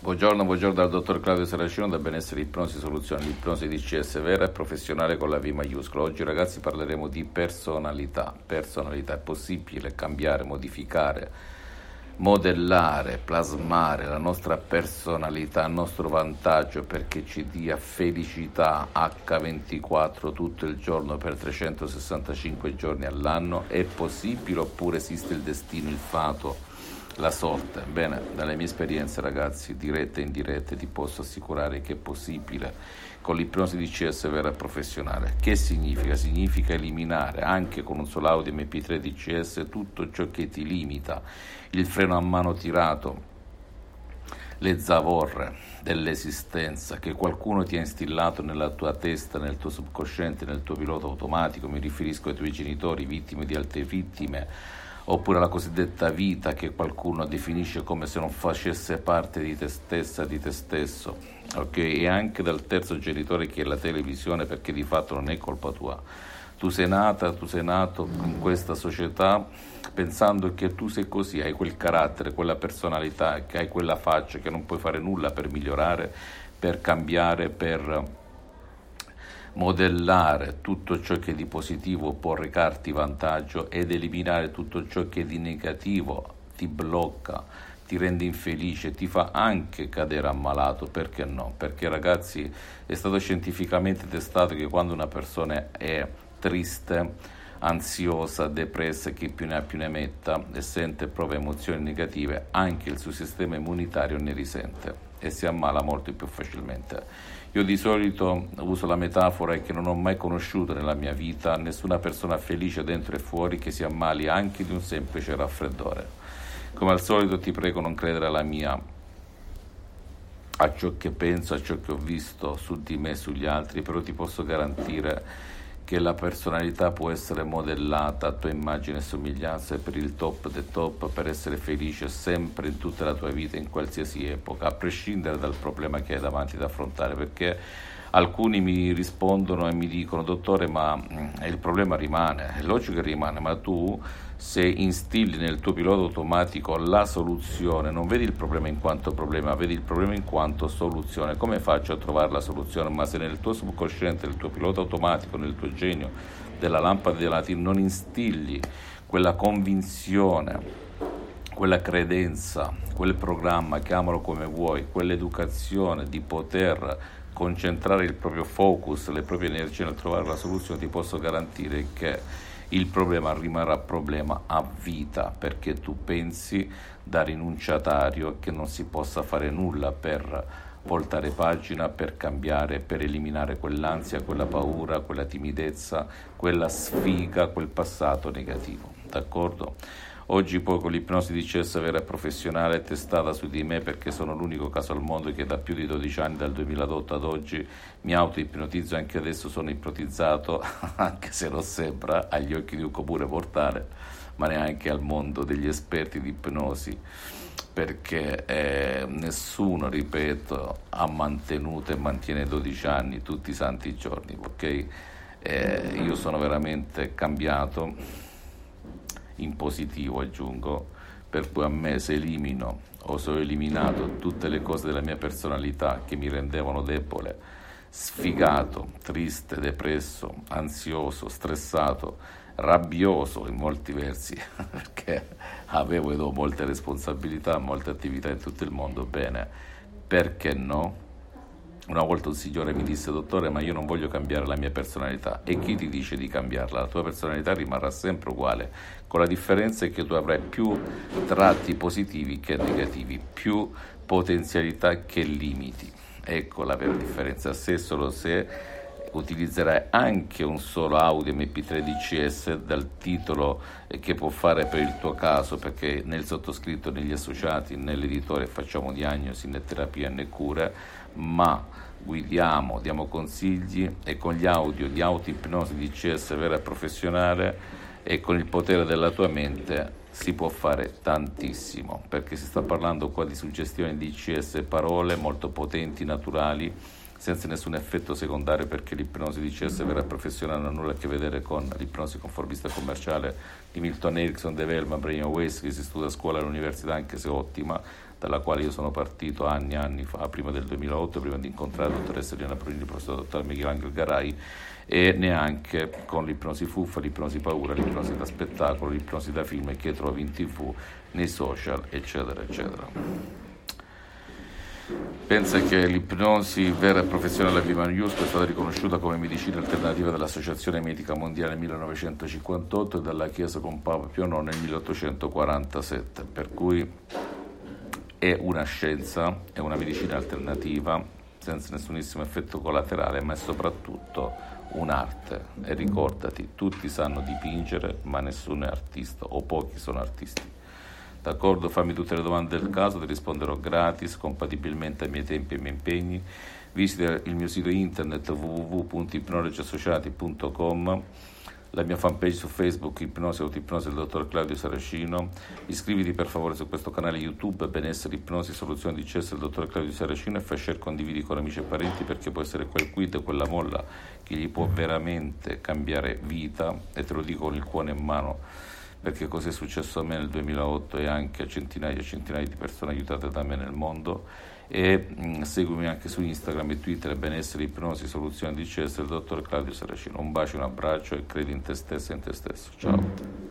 Buongiorno, buongiorno dal dottor Claudio Saracino da Benessere Ipnosi Soluzione, l'ipnosi DCS vera e professionale con la V maiuscola. Oggi ragazzi parleremo di personalità. Personalità è possibile cambiare, modificare, modellare, plasmare la nostra personalità a nostro vantaggio perché ci dia felicità H24 tutto il giorno per 365 giorni all'anno. È possibile oppure esiste il destino, il fato? La sorte, bene, dalle mie esperienze ragazzi, dirette e indirette, ti posso assicurare che è possibile con l'ipnosi di CS vera professionale. Che significa? Significa eliminare anche con un solo audio MP3 di CS tutto ciò che ti limita, il freno a mano tirato, le zavorre dell'esistenza che qualcuno ti ha instillato nella tua testa, nel tuo subconsciente, nel tuo pilota automatico, mi riferisco ai tuoi genitori, vittime di altre vittime oppure la cosiddetta vita che qualcuno definisce come se non facesse parte di te stessa, di te stesso, okay? e anche dal terzo genitore che è la televisione perché di fatto non è colpa tua. Tu sei nata, tu sei nato in questa società pensando che tu sei così, hai quel carattere, quella personalità, che hai quella faccia, che non puoi fare nulla per migliorare, per cambiare, per modellare tutto ciò che di positivo può recarti vantaggio ed eliminare tutto ciò che di negativo ti blocca, ti rende infelice, ti fa anche cadere ammalato, perché no? Perché ragazzi è stato scientificamente testato che quando una persona è triste, ansiosa, depressa, chi più ne ha più ne metta e sente proprio emozioni negative, anche il suo sistema immunitario ne risente e si ammala molto più facilmente. Io di solito uso la metafora che non ho mai conosciuto nella mia vita nessuna persona felice dentro e fuori che si ammali anche di un semplice raffreddore. Come al solito ti prego non credere alla mia a ciò che penso, a ciò che ho visto su di me e sugli altri, però ti posso garantire che la personalità può essere modellata a tua immagine e somiglianza per il top del top, per essere felice sempre in tutta la tua vita, in qualsiasi epoca, a prescindere dal problema che hai davanti da affrontare, perché alcuni mi rispondono e mi dicono dottore ma mm, il problema rimane, è logico che rimane, ma tu se instilli nel tuo pilota automatico la soluzione, non vedi il problema in quanto problema, vedi il problema in quanto soluzione, come faccio a trovare la soluzione? Ma se nel tuo subconsciente, nel tuo pilota automatico, nel tuo genio della lampada della Latin non instilli quella convinzione, quella credenza, quel programma, chiamalo come vuoi, quell'educazione di poter concentrare il proprio focus, le proprie energie nel trovare la soluzione, ti posso garantire che il problema rimarrà problema a vita perché tu pensi da rinunciatario che non si possa fare nulla per voltare pagina, per cambiare, per eliminare quell'ansia, quella paura, quella timidezza, quella sfiga, quel passato negativo. D'accordo? Oggi poi con l'ipnosi di CS vera e professionale testata su di me perché sono l'unico caso al mondo che da più di 12 anni, dal 2008 ad oggi, mi auto-ipnotizzo, anche adesso sono ipnotizzato, anche se non sembra, agli occhi di un comune portale, ma neanche al mondo degli esperti di ipnosi. Perché eh, nessuno, ripeto, ha mantenuto e mantiene 12 anni tutti i santi giorni, ok? Eh, io sono veramente cambiato in positivo aggiungo, per cui a me se elimino o se ho eliminato tutte le cose della mia personalità che mi rendevano debole, sfigato, triste, depresso, ansioso, stressato, rabbioso in molti versi, perché avevo ed ho molte responsabilità, molte attività in tutto il mondo, bene, perché no? Una volta un signore mi disse, dottore, ma io non voglio cambiare la mia personalità. E chi ti dice di cambiarla? La tua personalità rimarrà sempre uguale, con la differenza che tu avrai più tratti positivi che negativi, più potenzialità che limiti. Ecco la vera differenza, se solo se utilizzerai anche un solo audio MP3 DCS dal titolo che può fare per il tuo caso, perché nel sottoscritto, negli associati, nell'editore facciamo diagnosi né terapia né cura, ma guidiamo, diamo consigli e con gli audio di auto-ipnosi DCS vera e professionale e con il potere della tua mente si può fare tantissimo, perché si sta parlando qua di suggestioni di DCS, parole molto potenti, naturali, senza nessun effetto secondario perché l'ipnosi di CS vera professionale non ha nulla a che vedere con l'ipnosi conformista commerciale di Milton Erickson, De Velma, Brain Waste che si studia a scuola all'università anche se ottima, dalla quale io sono partito anni e anni fa, prima del 2008, prima di incontrare la dottoressa Elena Pruini, il professor dottor Michelangelo Garai, e neanche con l'ipnosi fuffa, l'ipnosi paura, l'ipnosi da spettacolo, l'ipnosi da film che trovi in tv, nei social, eccetera, eccetera. Pensa che l'ipnosi vera e professionale B maiuscola è stata riconosciuta come medicina alternativa dall'Associazione Medica Mondiale nel 1958 e dalla Chiesa con Papa Pio IX nel 1847, per cui è una scienza, è una medicina alternativa senza nessunissimo effetto collaterale, ma è soprattutto un'arte. E ricordati, tutti sanno dipingere, ma nessuno è artista, o pochi sono artisti. D'accordo, fammi tutte le domande del caso, ti risponderò gratis, compatibilmente ai miei tempi e ai miei impegni. Visita il mio sito internet www.ipnologiassociati.com la mia fanpage su Facebook Ipnosi Autoipnosi del dottor Claudio Saracino. Iscriviti per favore su questo canale YouTube Benessere Ipnosi Soluzione di Cesso del dottor Claudio Saracino e fai share condividi con amici e parenti perché può essere quel quid, quella molla che gli può veramente cambiare vita e te lo dico con il cuore in mano perché così è successo a me nel 2008 e anche a centinaia e centinaia di persone aiutate da me nel mondo. E mh, seguimi anche su Instagram e Twitter benessere, ipnosi, soluzione di CS del dottor Claudio Saracino. Un bacio, un abbraccio e credi in te stesso e in te stesso. Ciao